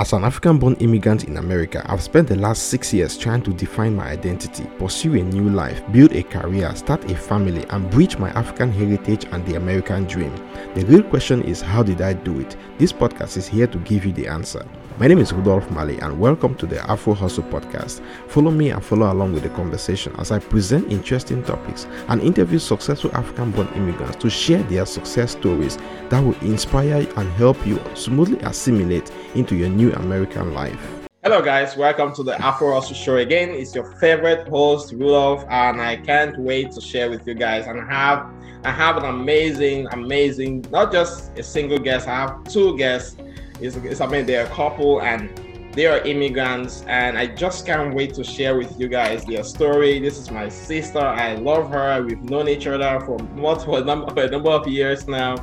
As an African born immigrant in America, I've spent the last six years trying to define my identity, pursue a new life, build a career, start a family, and breach my African heritage and the American dream. The real question is how did I do it? This podcast is here to give you the answer. My name is Rudolf Malle, and welcome to the Afro Hustle podcast. Follow me and follow along with the conversation as I present interesting topics and interview successful African born immigrants to share their success stories that will inspire and help you smoothly assimilate into your new American life. Hello, guys. Welcome to the Afro Hustle Show again. It's your favorite host, Rudolf, and I can't wait to share with you guys. And I have, I have an amazing, amazing, not just a single guest. I have two guests it's, it's I mean they're a couple and they are immigrants and I just can't wait to share with you guys their story. This is my sister. I love her. We've known each other for multiple number, a number of years now,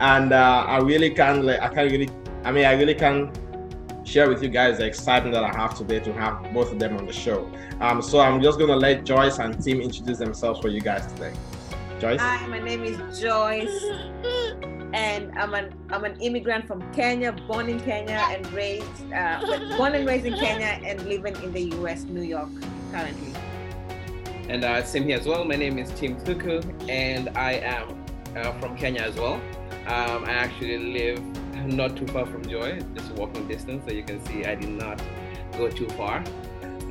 and uh, I really can't like I can't really I mean I really can share with you guys the excitement that I have today to have both of them on the show. Um, so I'm just gonna let Joyce and Tim introduce themselves for you guys today. Joyce. Hi, my name is Joyce and I'm an I'm an immigrant from Kenya, born in Kenya and raised uh, born and raised in Kenya and living in the U.S. New York currently. And uh, same here as well. My name is Tim Tuku, and I am uh, from Kenya as well. Um, I actually live not too far from Joy, just walking distance. So you can see I did not go too far.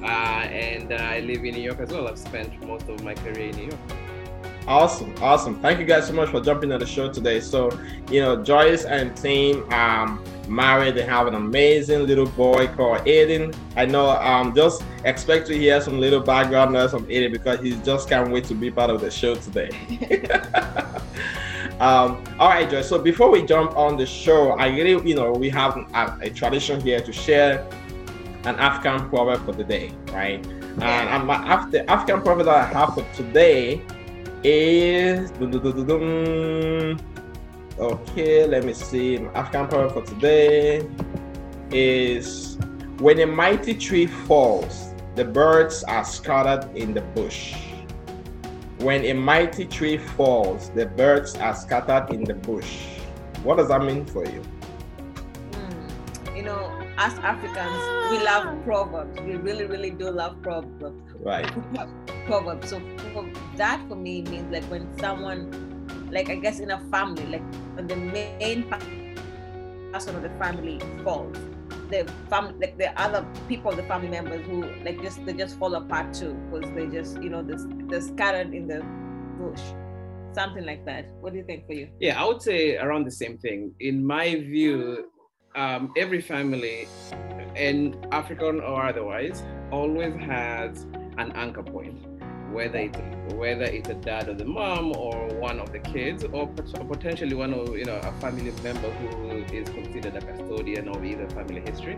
Uh, and uh, I live in New York as well. I've spent most of my career in New York. Awesome, awesome. Thank you guys so much for jumping on the show today. So, you know, Joyce and Tim um married. They have an amazing little boy called Aiden. I know um just expect to hear some little background noise from Aiden because he just can't wait to be part of the show today. um, all right, Joyce. So before we jump on the show, I really, you know, we have a, a tradition here to share an African proverb for the day, right? And um, the African proverb that I have for today is okay let me see my african proverb for today is when a mighty tree falls the birds are scattered in the bush when a mighty tree falls the birds are scattered in the bush. What does that mean for you? Mm, you know as africans we love proverbs. We really really do love proverbs. Right. Proverb. So that for me means like when someone, like I guess in a family, like when the main person of the family falls, the family, like the other people, the family members who like just they just fall apart too because they just you know they're, they're scattered in the bush something like that. What do you think for you? Yeah, I would say around the same thing. In my view, um, every family, and African or otherwise, always has an anchor point whether it's whether it's a dad or the mom or one of the kids or potentially one of you know a family member who is considered a custodian of either family history.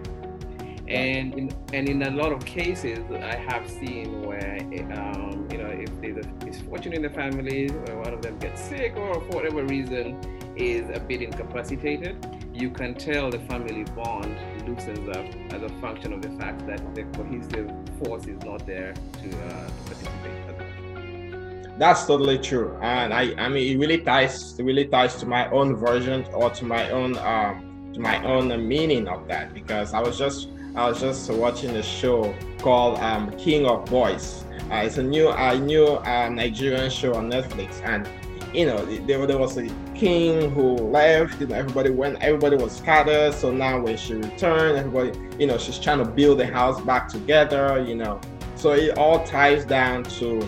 And in, and in a lot of cases i have seen where um, you know if there's a misfortune in the family or one of them gets sick or for whatever reason is a bit incapacitated you can tell the family bond loosens up as a function of the fact that the cohesive force is not there to, uh, to participate. That's totally true. And i i mean it really ties it really ties to my own version or to my own um to my own meaning of that. Because i was just i was just watching a show called um king of boys. Uh, it's a new a new uh, nigerian show on netflix. And you know there, there was a king who left you know everybody went everybody was scattered so now when she returned everybody you know she's trying to build the house back together you know so it all ties down to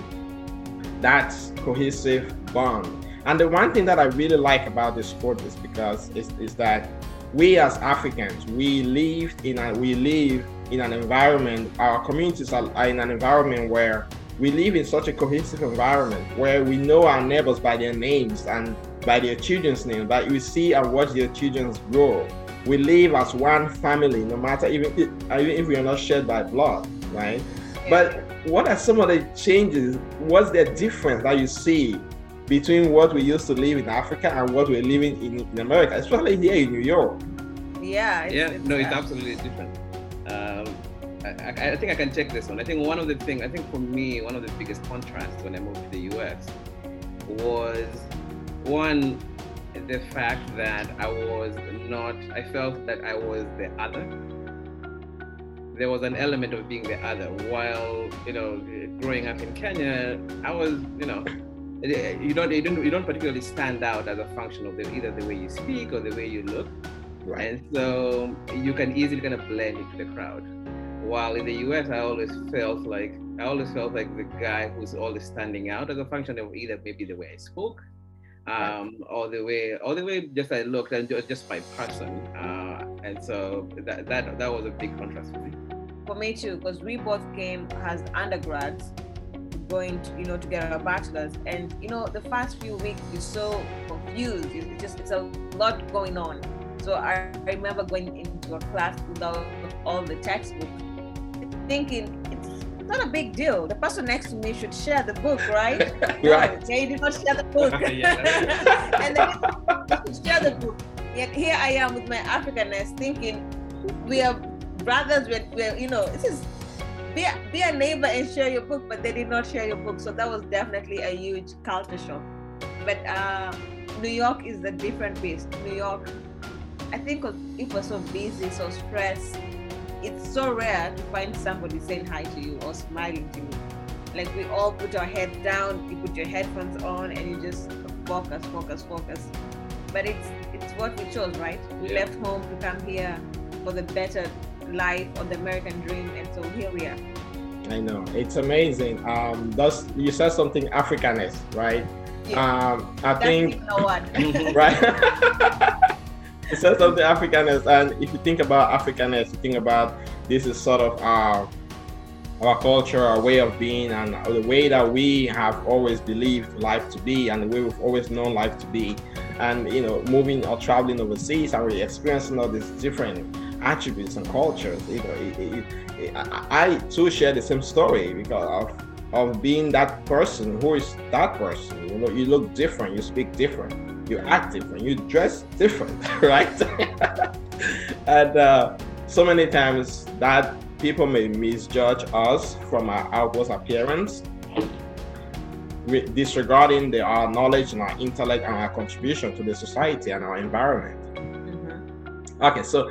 that cohesive bond. And the one thing that I really like about this sport is because is, is that we as Africans, we live in a, we live in an environment, our communities are, are in an environment where we live in such a cohesive environment where we know our neighbors by their names and by their children's names, but we see and watch their children grow. We live as one family, no matter even if, even if we are not shared by blood, right? But what are some of the changes? What's the difference that you see between what we used to live in Africa and what we're living in, in America, especially here in New York? Yeah. It's, yeah. It's, no, it's absolutely different. Um, I, I, think I can check this one. I think one of the things, I think for me, one of the biggest contrasts when I moved to the US was one, the fact that I was not, I felt that I was the other there was an element of being the other. While you know, growing up in Kenya, I was you know. Eh, eh, you don't, you don't, you don't particularly stand out as a function of the, either the way you speak or the way you look, Right. and so you can easily kind of blend into the crowd. While in the US, I always felt like I always felt like the guy who's always standing out as a function of either maybe the way I spoke, um, or the way, or the way just I looked and just my person. Uh, and so that that that was a big contrast for me. For me too, because we both came as undergrads, going to, you know to get our bachelors, and you know the first few weeks you're so confused. It's just it's a lot going on. So I, remember going into a class without all the textbooks, thinking it's not a big deal. The person next to me should share the book, right? Right. No, they did not share the book. And then should share the book. Yet here I am with my Africanness thinking we are brothers, we're, we're you know, this is be a, be a neighbor and share your book, but they did not share your book. So that was definitely a huge culture shock. But uh, New York is a different beast. New York, I think if we're so busy, so stressed, it's so rare to find somebody saying hi to you or smiling to you. Like we all put our head down, you put your headphones on, and you just focus, focus, focus. But it's it's what we chose, right? We Yeah. left home to come here for the better life or the American dream, and so here we are. I know it's amazing. Um, that's you said something Africanist, right? Yeah. Um, I That's think even a word. of the Africanist, and if you think about Africanist, you think about this is sort of our our culture, our way of being, and the way that we have always believed life to be, and the way we've always known life to be. And you know, moving or traveling overseas and really experiencing all these different attributes and cultures. You know, it, it, it, I, I too share the same story because of of being that person who is that person. You know, you look different, you speak different, you act different, you dress different, right? and uh, so many times that people may misjudge us from our outward appearance, re- disregarding the, our knowledge and our intellect and our contribution to the society and our environment. Mhm. Okay, so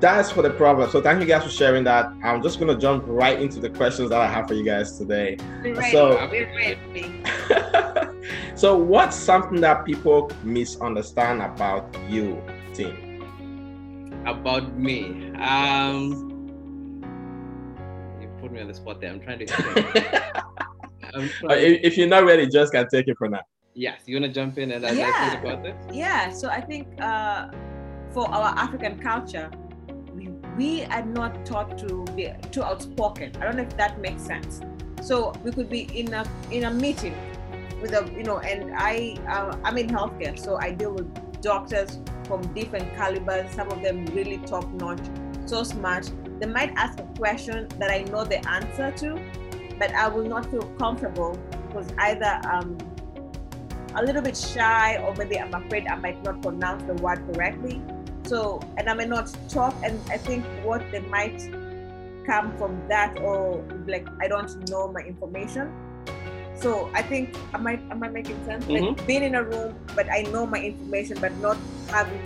that's for the problem. So thank you guys for sharing that. I'm just gonna jump right into the questions that I have for you guys today. We're ready. So- We're ready. so what's something that people misunderstand about you, Tim? About me, um, you put me on the spot there. I'm trying to. I'm Uh, trying- if, if you're not ready, just can take it for now. yes, you wanna jump in and as I Yeah. think about this? Yeah, so I think uh, for our African culture, we, we are not taught to be too outspoken. I don't know if that makes sense. So we could be in a in a meeting with a you know, and I uh, I'm in healthcare, so I deal with doctors from different calibers. Some of them really top notch, so smart. They might ask a question that I know the answer to, but I will not feel comfortable because either um a little bit shy or maybe I'm afraid I might not pronounce the word correctly. So, and I may not talk. And I think what they might come from that or like, I don't know my information. So I think, am I, am I making sense? Like being in a room, but I know my information, but not having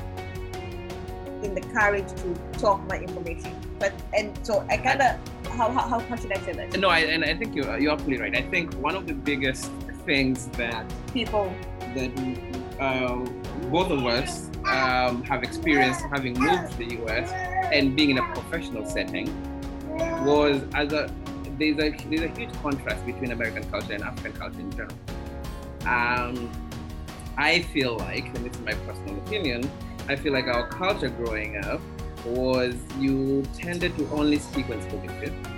in the courage to talk my information. But, and so I kind of, how, how, how, should I say that? No, I, and I think you're, you're absolutely right. I think one of the biggest things that People, that um, both of us um, have experienced having moved to the US and being in a professional setting was as a there's a there's a huge contrast between American culture and African culture in general. Um, I feel like, and this is my personal opinion, I feel like our culture growing up was you tended to only speak when spoken to.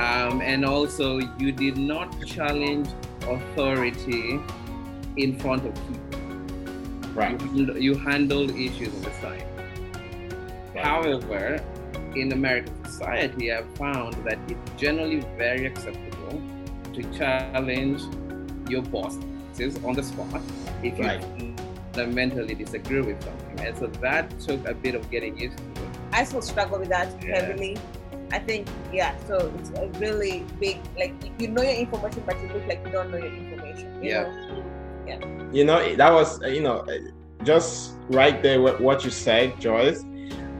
Um, and also, you did not challenge authority in front of people. Right. You, you handled issues on the side. However, in American society, I've found that it's generally very acceptable to challenge your bosses on the spot if you fundamentally disagree with something. And so that took a bit of getting used to. I still struggle with that Yeah. heavily. I think, yeah, so it's a really big, like, you know your information, but you look like you don't know your information. you Yeah. know? You know, that was, uh, you know, uh, just right there, what what you said, Joyce.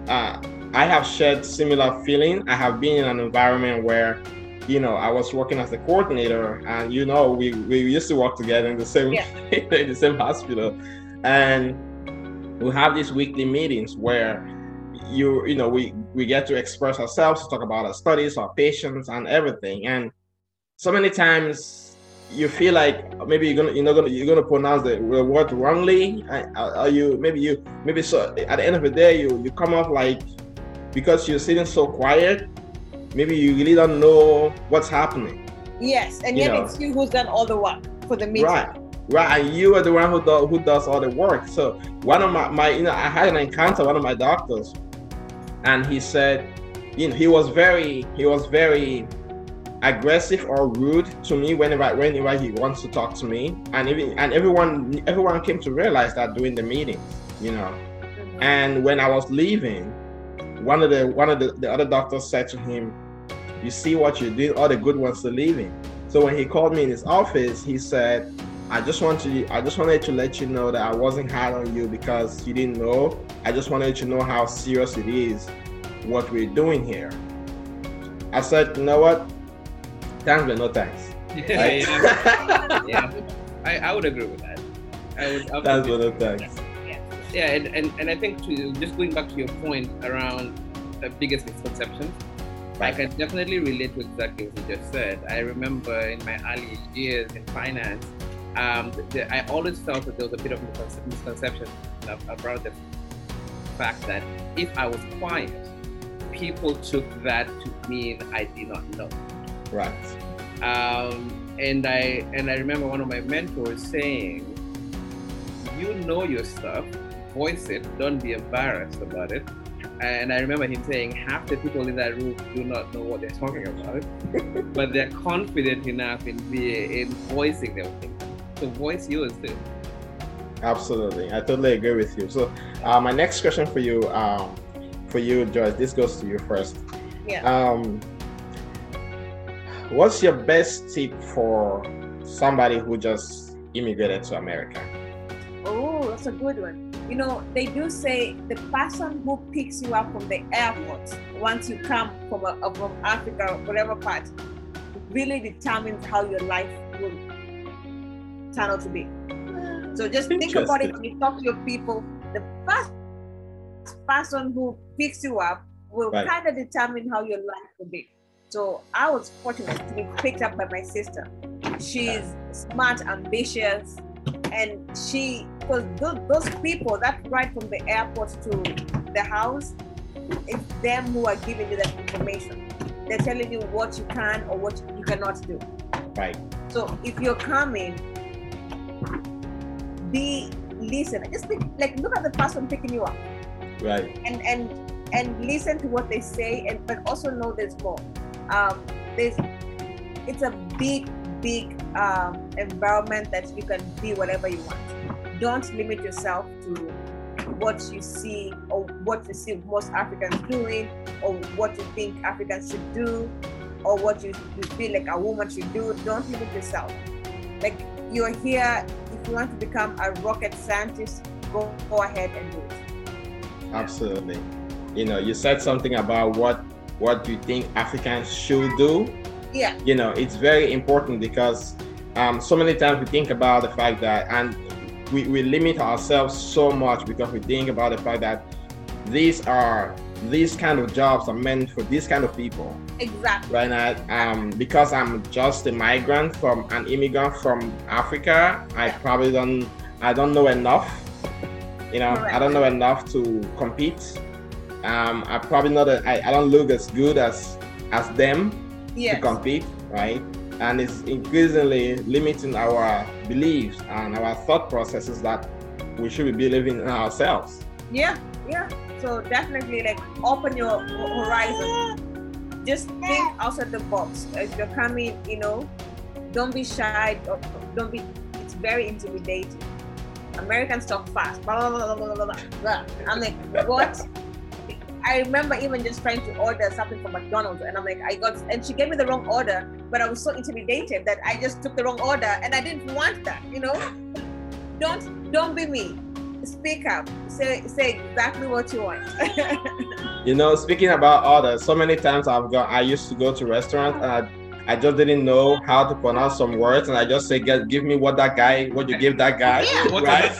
Uh, I have shared similar feeling. I have been in an environment where, you know, I was working as a coordinator, and you know, we we used to work together in the same Yeah. in the same hospital, and we have these weekly meetings where you you know we we get to express ourselves, to talk about our studies, our patients, and everything, and so many times you feel like maybe you're gonna you're not gonna you're gonna pronounce the word wrongly are are you maybe you maybe so at the end of the day you you come off like because you're sitting so quiet maybe you really don't know what's happening Yes, and You yet know. it's you who's done all the work for the meeting. right right and you are the one who does who does all the work so one of my, my you know i had an encounter one of my doctors and he said you know he was very he was very aggressive or rude to me whenever whenever he wants to talk to me and even and everyone everyone came to realize that during the meetings you know Mhm. and when i was leaving one of the one of the, the other doctors said to him you see what you did all the good ones are leaving. So when he called me in his office he said i just want to i just wanted to let you know that i wasn't hard on you because you didn't know. I just wanted to know how serious it is what we're doing here. I said you know what? Thanks but no thanks. Yeah, Right? yeah, yeah. I, I would agree with that. I would thanks absolutely but no thanks yeah and, and, and i think to just going back to your point around the biggest misconceptions i can definitely relate to exactly what you just said. I remember in my early years in finance um, the, the- i always felt that there was a bit of misconce- misconception about the fact that if i was quiet people took that to mean i did not know. Right. Um, and I and I remember one of my mentors saying, "You know your stuff, voice it. Don't be embarrassed about it." And I remember him saying, "Half the people in that room do not know what they're talking about, but they're confident enough in be, in voicing their opinion. So voice yours too." Absolutely, I totally agree with you. So, uh, my next question for you, um, for you, Joyce, this goes to you first. Yeah. Um, what's your best tip for somebody who just immigrated to America? Oh, that's a good one. You know, they do say the person who picks you up from the airport once you come from a, uh, from Africa, whatever part, really determines how your life will turn out to be. So just think about it when you talk to your people. The first person who picks you up will Right. kind of determine how your life will be. So I was fortunate to be picked up by my sister. She's smart, ambitious, and she because those, those people that ride from the airport to the house it's them who are giving you that information. They're telling you what you can or what you cannot do. Right. so if you're coming be listen. Just be, like look at the person picking you up. Right. and and and listen to what they say and but also know there's more. Um there's it's a big big um environment that you can be whatever you want don't limit yourself to what you see or what you see most africans doing or what you think africans should do or what you, you feel like a woman should do. Don't limit yourself. Like you're here. If you want to become a rocket scientist go, go ahead and do it. Absolutely. You know, you said something about what what you think Africans should do. yeah. You know it's very important because um, so many times we think about the fact that and we, we limit ourselves so much because we think about the fact that these are these kind of jobs are meant for these kind of people. Exactly. Right now um, because i'm just a migrant from an immigrant from africa i Yeah. probably don't i don't know enough you know i don't know enough to compete. Um, i probably not a, I, I don't look as good as as them to compete, right? And it's increasingly limiting our beliefs and our thought processes that we should be believing in ourselves. Yeah, yeah. So definitely like open your horizon. Just think outside the box. If you're coming, you know, don't be shy. Don't be. It's very intimidating. Americans talk fast. Blah, blah, blah, blah, blah, blah. I'm like, what? I remember even just trying to order something from McDonald's, and I'm like, I got, and she gave me the wrong order, but I was so intimidated that I just took the wrong order, and I didn't want that, you know. Don't don't be me speak up. Say say exactly what you want. you know, speaking about orders, so many times I've got I used to go to restaurants and I I just didn't know how to pronounce some words, and I just say, "Get, give me what that guy, what you give that guy." Yeah, right?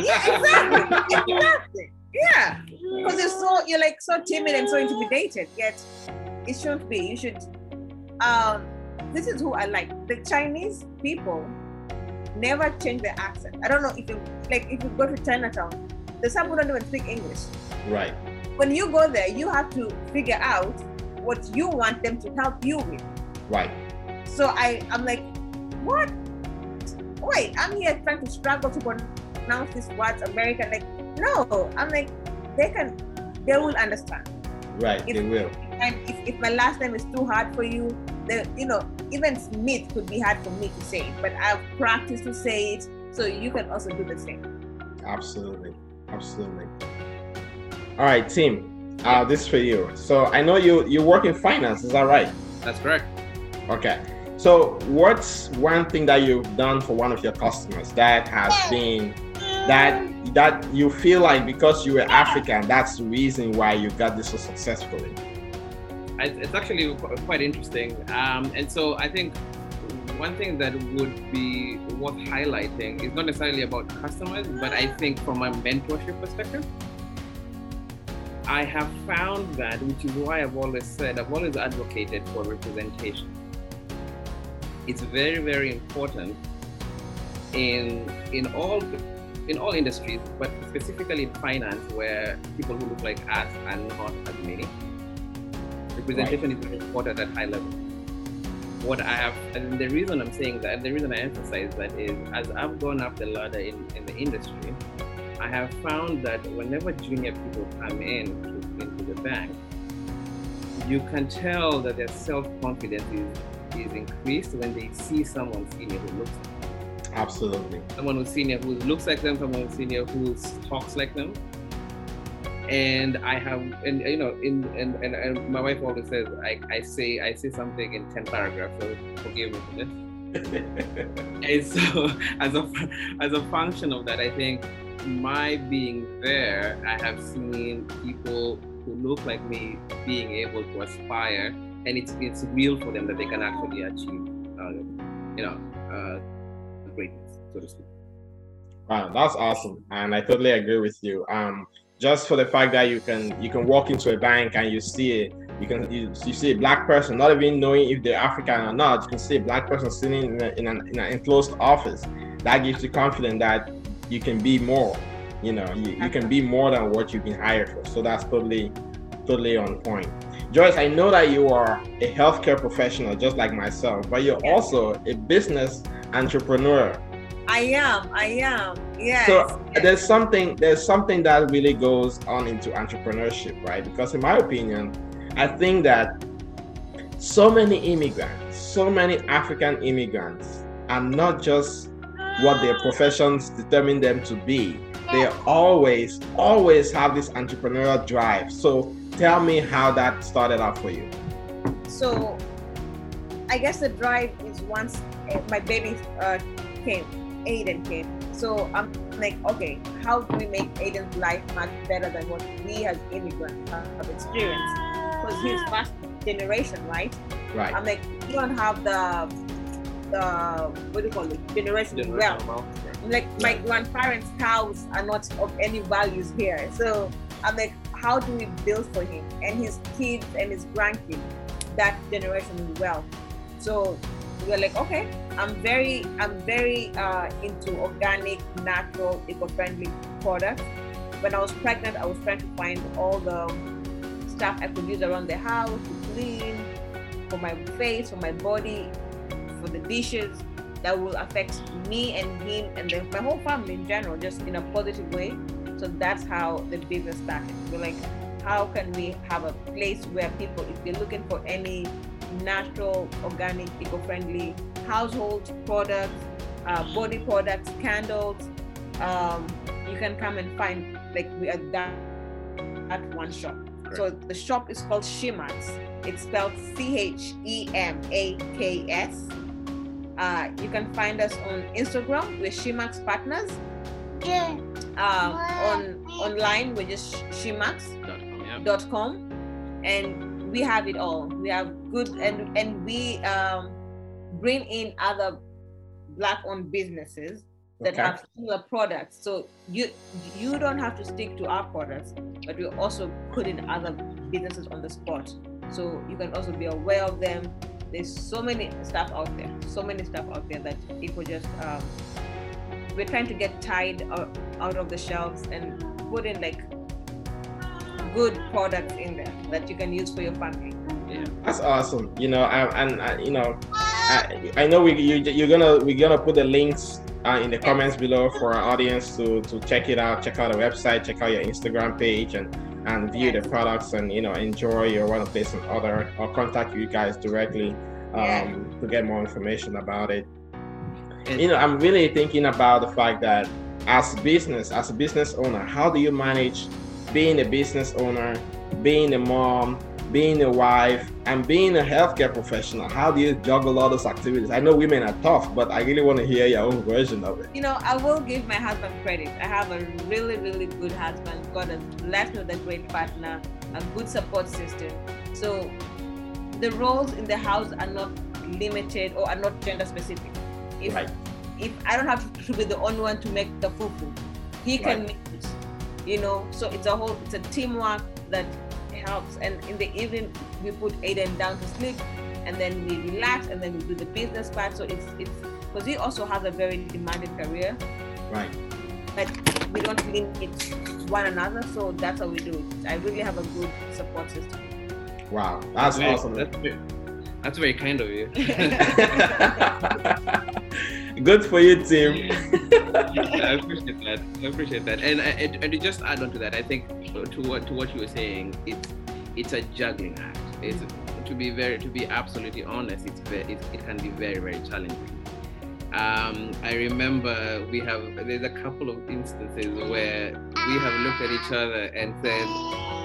yeah, exactly, exactly. Yeah, because you're so you're like so timid and so intimidated. Yet it shouldn't be. You should. Um, this is who I like. The Chinese people never change their accent. I don't know if you like if you go to Chinatown, the some don't even speak English. Right. When you go there, you have to figure out what you want them to help you with. Right. So I, I'm like, what? Wait, I'm here trying to struggle to pronounce these words American. Like, no, I'm like, they can, they will understand. Right, if, they will. And if, if my last name is too hard for you, the you know, even Smith could be hard for me to say, but I've practiced to say it, so you can also do the same. Absolutely, absolutely. All right, Tim. Uh, this is for you. So I know you you work in finance. Is that right? That's correct. Okay. So, what's one thing that you've done for one of your customers that has been that that you feel like because you were African, that's the reason why you got this so successfully? It's actually quite interesting, um, and so I think one thing that would be worth highlighting is not necessarily about customers, but I think from a mentorship perspective. I have found that, which is why I've always said, I've always advocated for representation it's very very important in in all in all industries, but specifically in finance, where people who look like us are not as many. Representation right. is very important at high level. What I have, and the reason I'm saying that, the reason I emphasize that is, as I've gone up the ladder in, in the industry, I have found that whenever junior people come in to, into the bank, you can tell that their self confidence is is increased when they see someone senior who looks. Absolutely. Someone who's senior who looks like them, someone who's senior who talks like them. And I have, and you know, in and, and, and my wife always says, I, I say I say something in ten paragraphs, so forgive me for this. and so, as a as a function of that, I think my being there, I have seen people who look like me being able to aspire and it's it's real for them that they can actually achieve, uh, you know, greatness, so to speak. Wow, that's awesome, and I totally agree with you. Um, just for the fact that you can you can walk into a bank and you see it, you can you, you see a black person, not even knowing if they're African or not. You can see a black person sitting in, a, in, an, in an enclosed office. That gives you confidence that you can be more. You know, you, you can be more than what you've been hired for. So that's totally totally on point. Joyce, I know that you are a healthcare professional just like myself, but you're also a business entrepreneur. I am. I am. Yes. So yes. there's something there's something that really goes on into entrepreneurship, right? Because in my opinion, I think that so many immigrants, so many African immigrants are not just what their ah. professions determine them to be. They always, always have this entrepreneurial drive. So tell me how that started out for you. So, I guess the drive is once uh, my baby uh, came, Aiden came. So I'm like, okay, how do we make Aiden's life much better than what we as immigrants have experienced? Because he's first generation, right? Right. I'm like, you don't have the the what do you call it? Generation wealth. Like my grandparents' cows are not of any values here. So I'm like, how do we build for him and his kids and his grandkids that generation well? So we're like, okay, I'm very, I'm very uh, into organic, natural, eco-friendly products. When I was pregnant, I was trying to find all the stuff I could use around the house to clean, for my face, for my body, for the dishes that will affect me and him and the, my whole family in general, just in a positive way. So that's how the business started. We're like, how can we have a place where people, if they're looking for any natural, organic, eco-friendly household products, uh, body products, candles, um, you can come and find like we are that at one shop. So the shop is called Chemaks. It's spelled C H E M A K S. Uh, you can find us on Instagram. We're Chemaks Partners Um, on online, we're just chemaks.com, yeah. dot com, and we have it all. We have good and and we um, bring in other black-owned businesses that okay. have similar products. So you you don't have to stick to our products, but we also put in other businesses on the spot. So you can also be aware of them. There's so many stuff out there, so many stuff out there that people just um, we're trying to get tied out of the shelves and put in like good products in there that you can use for your family. Yeah, that's awesome. You know, I, and I, you know, I, I know we you, you're gonna we're gonna put the links uh, in the comments below for our audience to to check it out, check out the website, check out your Instagram page, and and view the products and you know enjoy or want to place an order or contact you guys directly um, yeah. to get more information about it. And, you know, I'm really thinking about the fact that as business, as a business owner, how do you manage being a business owner, being a mom, being a wife, and being a healthcare professional, how do you juggle all those activities? I know women are tough, but I really want to hear your own version of it. You know, I will give my husband credit. I have a really, really good husband. God has blessed me with a great partner, a good support system. So the roles in the house are not limited or are not gender specific. If right. if I don't have to be the only one to make the fufu, he can right. make it. You know, so it's a whole it's a teamwork that helps. And in the evening, we put Aiden down to sleep, and then we relax, and then we do the business part. So it's it's because he also has a very demanding career. Right. But we don't limit one another, so that's how we do it. I really have a good support system. Wow, that's, that's awesome. That's very, that's very kind of you. Good for you, Tim. I appreciate that. I appreciate that. And, and and to just add on to that, I think to what to what you were saying, it's it's a juggling act. It's to be very to be absolutely honest. It's very, it, it can be very very challenging. Um, I remember we have there's a couple of instances where we have looked at each other and said,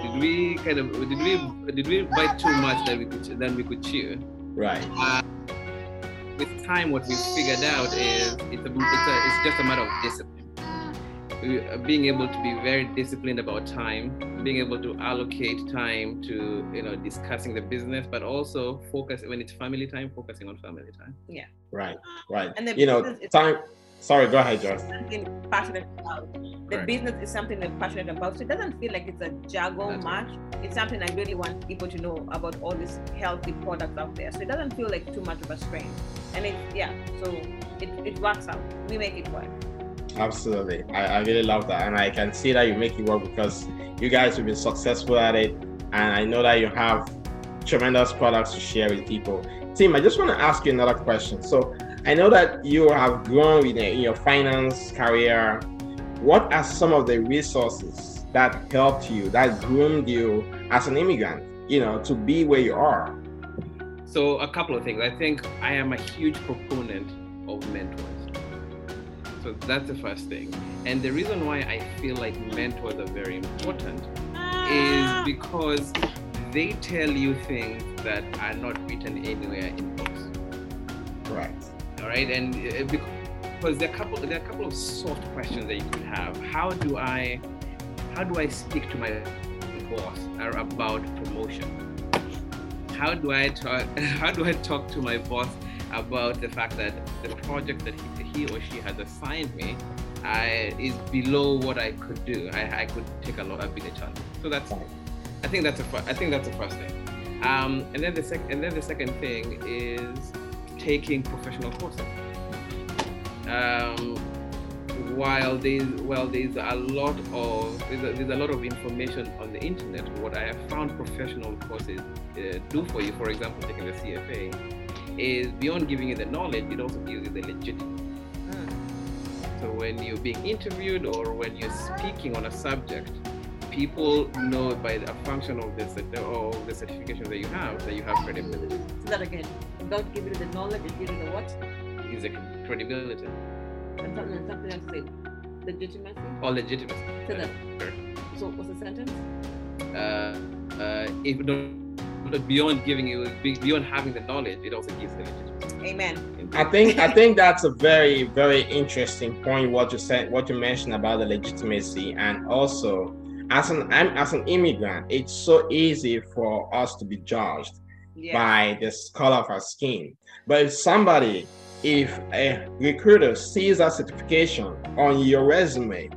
did we kind of did we did we bite too much that we could then we could chew? Right. Uh, with time, what we figured out is it's a, it's, a, it's just a matter of discipline uh, being able to be very disciplined about time, being able to allocate time to you know discussing the business, but also focus when it's family time, focusing on family time. Yeah. Right. Right. And then you know, time. Sorry, go ahead, Josh. Something passionate about. The right. business is something I'm passionate about. So it doesn't feel like it's a juggle That's match. Right. It's something I really want people to know about all these healthy products out there. So it doesn't feel like too much of a strain. And it yeah, so it, it works out. We make it work. Absolutely. I, I really love that. And I can see that you make it work because you guys have been successful at it. And I know that you have tremendous products to share with people. Tim, I just want to ask you another question. So I know that you have grown in, uh, in your finance career. What are some of the resources that helped you, that groomed you as an immigrant, you know, to be where you are? So a couple of things. I think I am a huge proponent of mentors. So that's the first thing. And the reason why I feel like mentors are very important is ah. because they tell you things that are not written anywhere in books. Right. All right. And uh, because there are a couple, there are a couple of soft questions that you could have. How do I, how do I speak to my boss about promotion? How do I talk? How do I talk to my boss about the fact that the project that he, or she has assigned me I, is below what I could do. I, I could take a lot, a bigger challenge. So that's, I think that's a, I think that's the first thing. Um, and then the second, and then the second thing is taking professional courses. Um, while there's well there's a lot of there's a, there's a, lot of information on the internet what i have found professional courses uh, do for you for example taking the cfa is beyond giving you the knowledge, it also gives you the legitimacy. Mm. So when you're being interviewed or when you're speaking on a subject, people know by a function of this of the certification that you have that you have credibility. So that again, God give you the knowledge, it gives you the what? Is the credibility. And something, something else say legitimacy. Or legitimacy. So that. So what's the sentence? Uh, uh, if don't beyond giving you beyond having the knowledge, it also gives the legitimacy. Amen. I think I think that's a very very interesting point. What you said, what you mentioned about the legitimacy, and also as an as an immigrant, it's so easy for us to be judged yeah. by the color of our skin. But if somebody, if a recruiter sees that certification on your resume,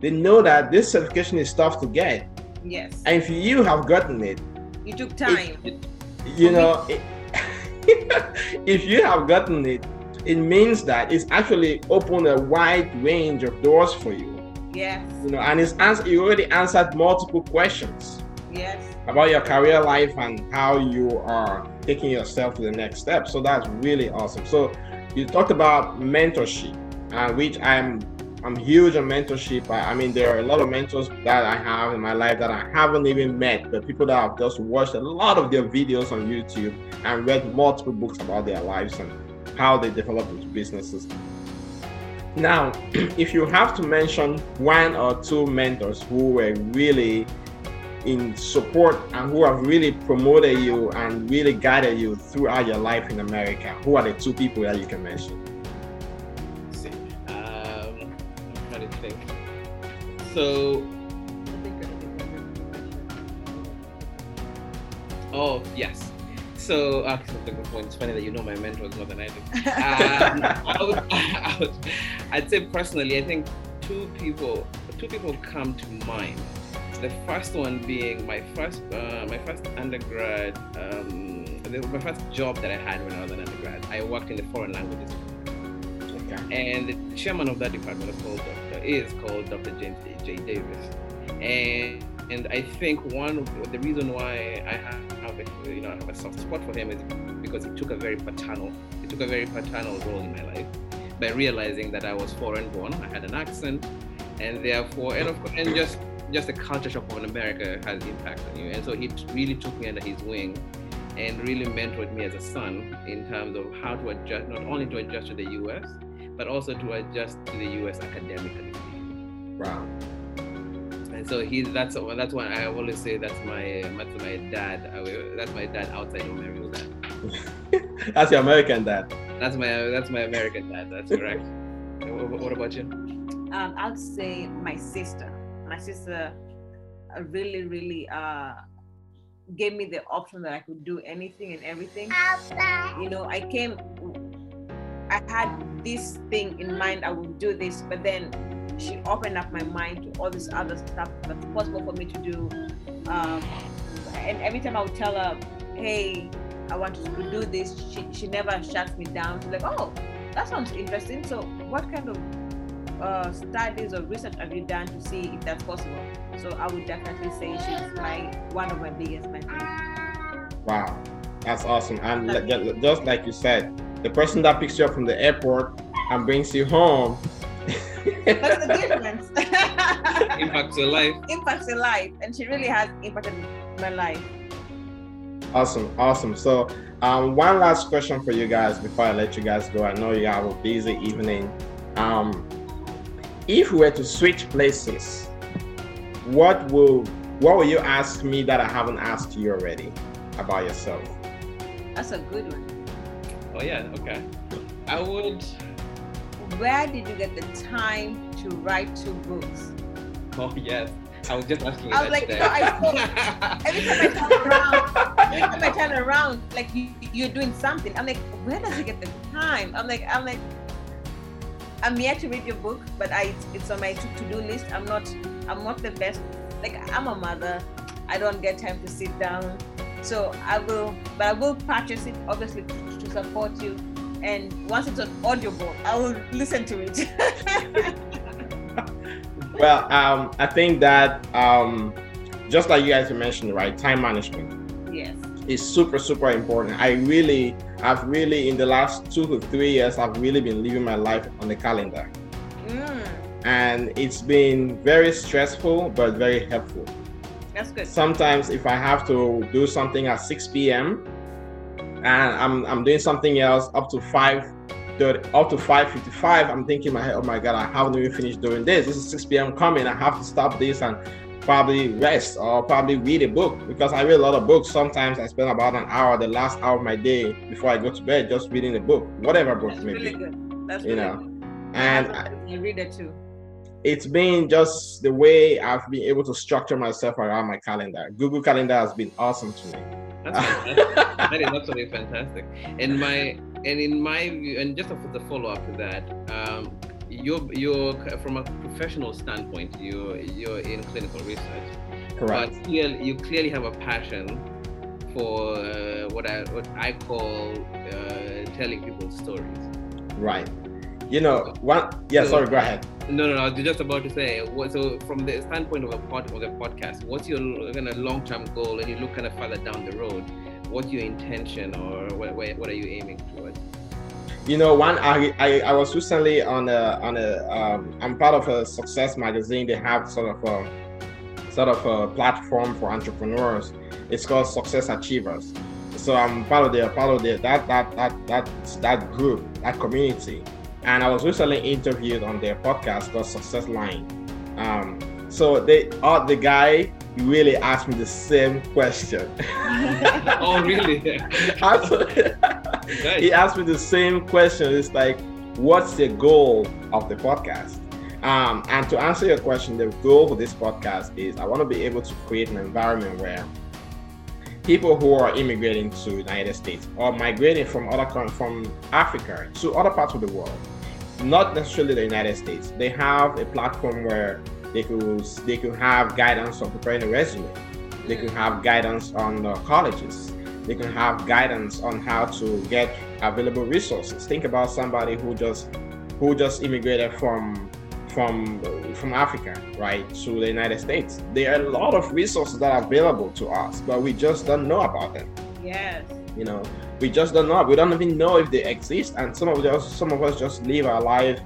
they know that this certification is tough to get. Yes. And if you have gotten it, you took time. It, you know, it, if you have gotten it, it means that it's actually opened a wide range of doors for you. Yes. You know, and it's answer, you already answered multiple questions. Yes. About your career life and how you are taking yourself to the next step. So that's really awesome. So you talked about mentorship, uh, which I'm I'm huge on mentorship. I, I, mean, there are a lot of mentors that I have in my life that I haven't even met, but people that have just watched a lot of their videos on YouTube and read multiple books about their lives and how they develop businesses. Now, if you have to mention one or two mentors who were really in support and who have really promoted you and really guided you throughout your life in America, who are the two people that you can mention? Um, I'm trying to think. So, oh yes, so uh, it's funny that you know my mentors more than I do. Um, I would, I would, I'd say personally, I think two people, two people come to mind. The first one being my first, uh, my first undergrad, um, my first job that I had when I was an undergrad. I worked in the foreign languages. Okay. And the chairman of that department is called Dr. is called Dr. James J. Davis. And and I think one the reason why I have a, you know have a soft spot for him is because he took a very paternal he took a very paternal role in my life by realizing that I was foreign born, I had an accent, and therefore and of course and just just the culture shock of America has impact on you. And so he really took me under his wing and really mentored me as a son in terms of how to adjust, not only to adjust to the US, but also to adjust to the US academically. Wow and so he that's that's why I always say that's my that's my dad. That's my dad outside of my real dad. that's your American dad. That's my that's my American dad. That's correct. what, what, about you? Um, I'd say my sister. My sister uh, really really uh, gave me the option that I could do anything and everything. You know, I came. I had this thing in mind. I would do this, but then she opened up my mind to all this other stuff that's possible for me to do. Um, and every time I would tell her, hey, I want to do this, she, she never shuts me down. She's like, oh, that sounds interesting. So, what kind of uh, studies or research have you done to see if that's possible? So, I would definitely say she's my one of my biggest mentors. Wow, that's awesome. And just like you said, the person that picks you up from the airport and brings you home that's the difference. impacts your life. Impacts your life, and she really has impacted my life. Awesome, awesome. So, um, one last question for you guys before I let you guys go. I know you have a busy evening. Um, if we were to switch places, what will what will you ask me that I haven't asked you already about yourself? That's a good one. Oh yeah, okay. I would where did you get the time to write two books? Oh yes. I was just asking. I was like, you know, I every time I turn around, every time I turn around, like you, you're doing something. I'm like, where does he get the time? I'm like, I'm like, I'm yet to read your book, but I it's on my to-do list. I'm not, I'm not the best. Like I'm a mother. I don't get time to sit down. So I will, but I will purchase it obviously to support you and once it's on audible i will listen to it. Well um, i think that um, just like you guys mentioned right time management yes. is super super important. I really i've really in the last two to three years i've really been living my life on the calendar. Mm. and it's been very stressful but very helpful. That's good. Sometimes if i have to do something at 6 p.m and I'm I'm doing something else up to five up to 5:55. I'm thinking my head, oh my god, I haven't even finished doing this. This is 6 p.m. coming. I have to stop this and probably rest or probably read a book because I read a lot of books. Sometimes I spend about an hour, the last hour of my day before I go to bed, just reading a book, whatever book That's may really good. That's You really know, good. And I I read it too. It's been just the way I've been able to structure myself around my calendar. Google Calendar has been awesome to me. That's fantastic. that is absolutely fantastic. And my and in my view, and just as a follow up to that, um, you're you're from a professional standpoint, you're you're in clinical research, Correct. but clearly, you clearly have a passion for uh, what I what I call uh, telling people stories. Right. You know, one. Yeah. So- Sorry. Go ahead. No, no, no. I was just about to say. What, so, from the standpoint of a pod, of the podcast, what's your kind of long-term goal, and you look kind of further down the road? What's your intention, or what, what, what are you aiming towards? You know, one. I I, I was recently on a on a. Um, I'm part of a success magazine. They have sort of a sort of a platform for entrepreneurs. It's called Success Achievers. So I'm part of the part of the that that that that that group, that community. And I was recently interviewed on their podcast called Success Line. Um, so they uh, the guy really asked me the same question. oh, really? Nice. he asked me the same question. It's like, what's the goal of the podcast? Um, and to answer your question, the goal for this podcast is I want to be able to create an environment where people who are immigrating to the United States or migrating from other from Africa to other parts of the world, not necessarily the United States, they have a platform where they could they could have guidance on preparing a resume. They can have guidance on uh, colleges. They can have guidance on how to get available resources. Think about somebody who just who just immigrated from from from Africa, right, to the United States. There are a lot of resources that are available to us, but we just don't know about them. Yes. You know, we just don't know. We don't even know if they exist, and some of us, some of us, just live our life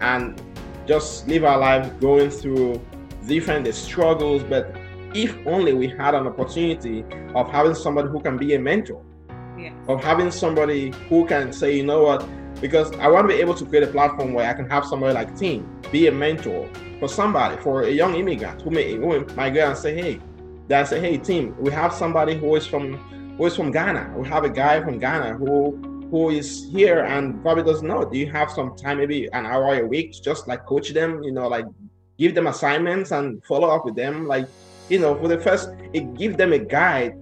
and just live our life going through different struggles. But if only we had an opportunity of having somebody who can be a mentor, Yes. of having somebody who can say, you know what, because I want to be able to create a platform where I can have somebody like Tim be a mentor for somebody, for a young immigrant who may who might go and say, hey, that say, hey, Tim, we have somebody who is from who is from Ghana. We have a guy from Ghana who who is here and probably doesn't know. Do you have some time, maybe an hour a week, to just like coach them, you know, like give them assignments and follow up with them, like you know, for the first, it give them a guide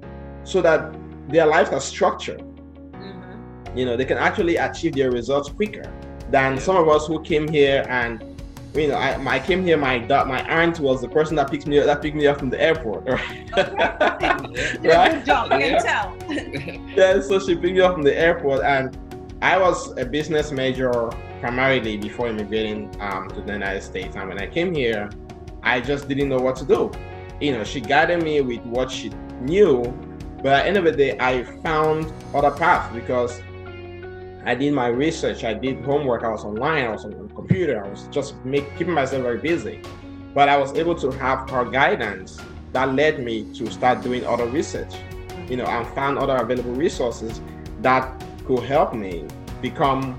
so that their lives are structured Mhm. you know they can actually achieve their results quicker than some of us who came here and you know I, I came here my my aunt was the person that picked me up that picked me up from the airport right job. Yeah. yeah so she picked me up from the airport and I was a business major primarily before immigrating um, to the United States and when I came here I just didn't know what to do you know she guided me with what she knew but at the end of the day I found other paths because I did my research, I did homework, I was online, I was on the computer, I was just make, keeping myself very busy. But I was able to have her guidance that led me to start doing other research, you know, and found other available resources that could help me become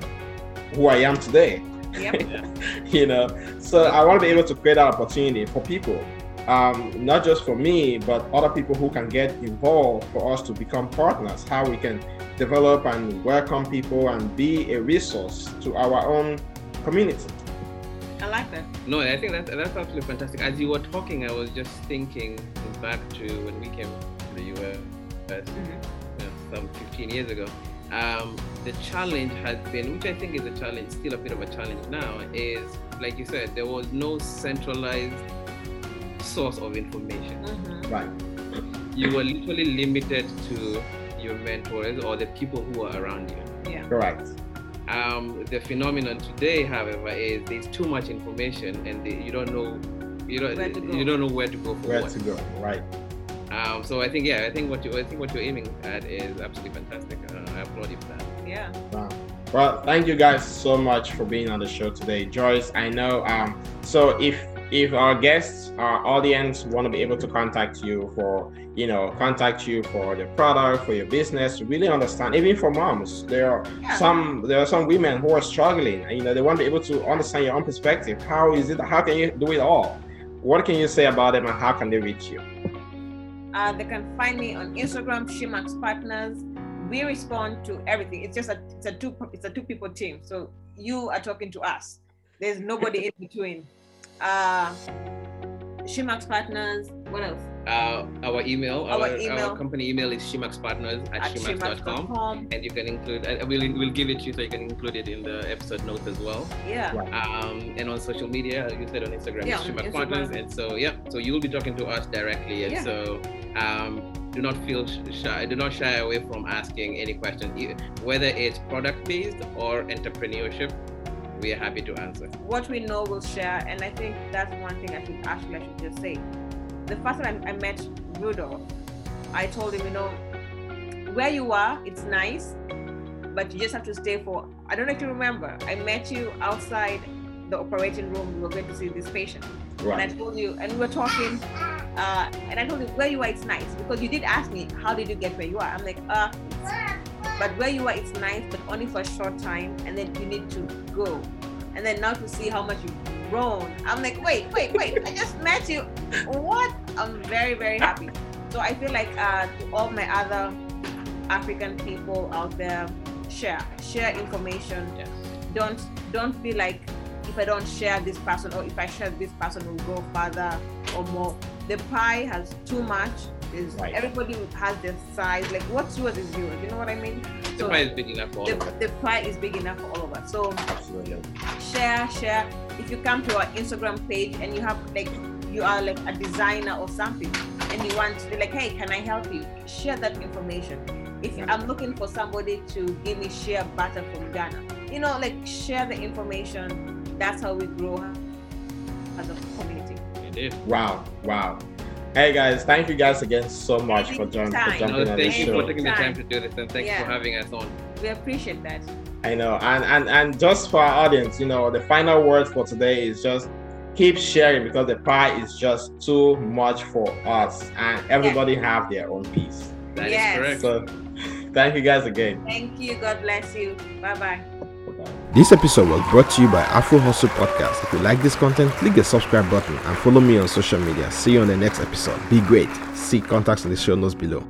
who I am today, Yep. you know. So I want to be able to create that opportunity for people, um, not just for me, but other people who can get involved for us to become partners, how we can develop and welcome people and be a resource to our own community. I like that. No, I think that's that's absolutely fantastic. As you were talking, I was just thinking back to when we came to the US Mhm. you know, some 15 years ago. Um, the challenge has been, which I think is a challenge, still a bit of a challenge now, is like you said, there was no centralized source of information. Mhm. Right. You were literally limited to your mentors or the people who are around you. Yeah. Correct. Um, the phenomenon today, however, is there's too much information and the, you don't know you don't Where to go. you don't know where to go for Where what. to go? Right. Um, so I think yeah, I think what you I think what you're aiming at is absolutely fantastic. Uh, I applaud you for that. Yeah. Wow. Well, thank you guys so much for being on the show today, Joyce. I know. Um, so if if our guests, our audience, want to be able to contact you for, you know, contact you for the product, for your business, really understand. Even for moms, there are Yeah. some there are some women who are struggling. and, You know, they want to be able to understand your own perspective. How is it? How can you do it all? what can you say about them and how can they reach you? Uh, they can find me on Instagram, Chemaks Partners. We respond to everything. It's just a it's a two it's a two people team. So you are talking to us. There's nobody in between. Uh, Chemaks Partners. What else? Uh, our email, our, Our email. our company email is chemakspartners at, At chemaks.com. chemaks.com. And you can include, uh, we'll, we'll give it to you so you can include it in the episode notes as well. Yeah. Um, and on social media, you said on Instagram, Yeah, it's on Chemaks Partners. And so, yeah, so you'll be talking to us directly. And Yeah. so, um, do not feel shy, do not shy away from asking any questions, e- whether it's product based or entrepreneurship. We are happy to answer. what we know we'll share and i think that's one thing i should actually i should just say. The first time i, I met rudolf i told him you know where you are it's nice but you just have to stay for i don't know if you remember i met you outside the operating room we were going to see this patient. And i told you and we were talking uh, and i told you where you are it's nice. Because you did ask me how did you get where you are? I'm like uh but where you are it's nice but only for a short time and then you need to go. And then now to see how much you've grown. I'm like wait wait wait i just met you. What? I'm very very happy. So i feel like uh to all my other african people out there share share information. Yeah. don't don't feel like if i don't share this person or if i share this person will go further or more the pie has too much is Right. everybody has their size like what's yours is yours you know what i mean? The pie is big enough for all of us. the, the pie is big enough for all of us. So Absolutely. share share. If you come to our instagram page and you have like you are like a designer or something and you want to be like hey can i help you? Share that information. If i'm looking for somebody to give me shea butter from ghana you know like share the information. That's how we grow as a community Wow. Wow. Hey guys, thank you guys again so much for, join, for jumping No, on the show. thank you for taking the time Time. to do this and thanks Yeah. for having us on. we appreciate that I know. And and and just for our audience, you know, the final word for today is just keep sharing because the pie is just too much for us and everybody have their own piece. That is Yes. correct. So thank you guys again. thank you god bless you bye bye This episode was brought to you by Afro Hustle Podcast. If you like this content, click the subscribe button and follow me on social media. See you on the next episode. Be great. See contacts in the show notes below.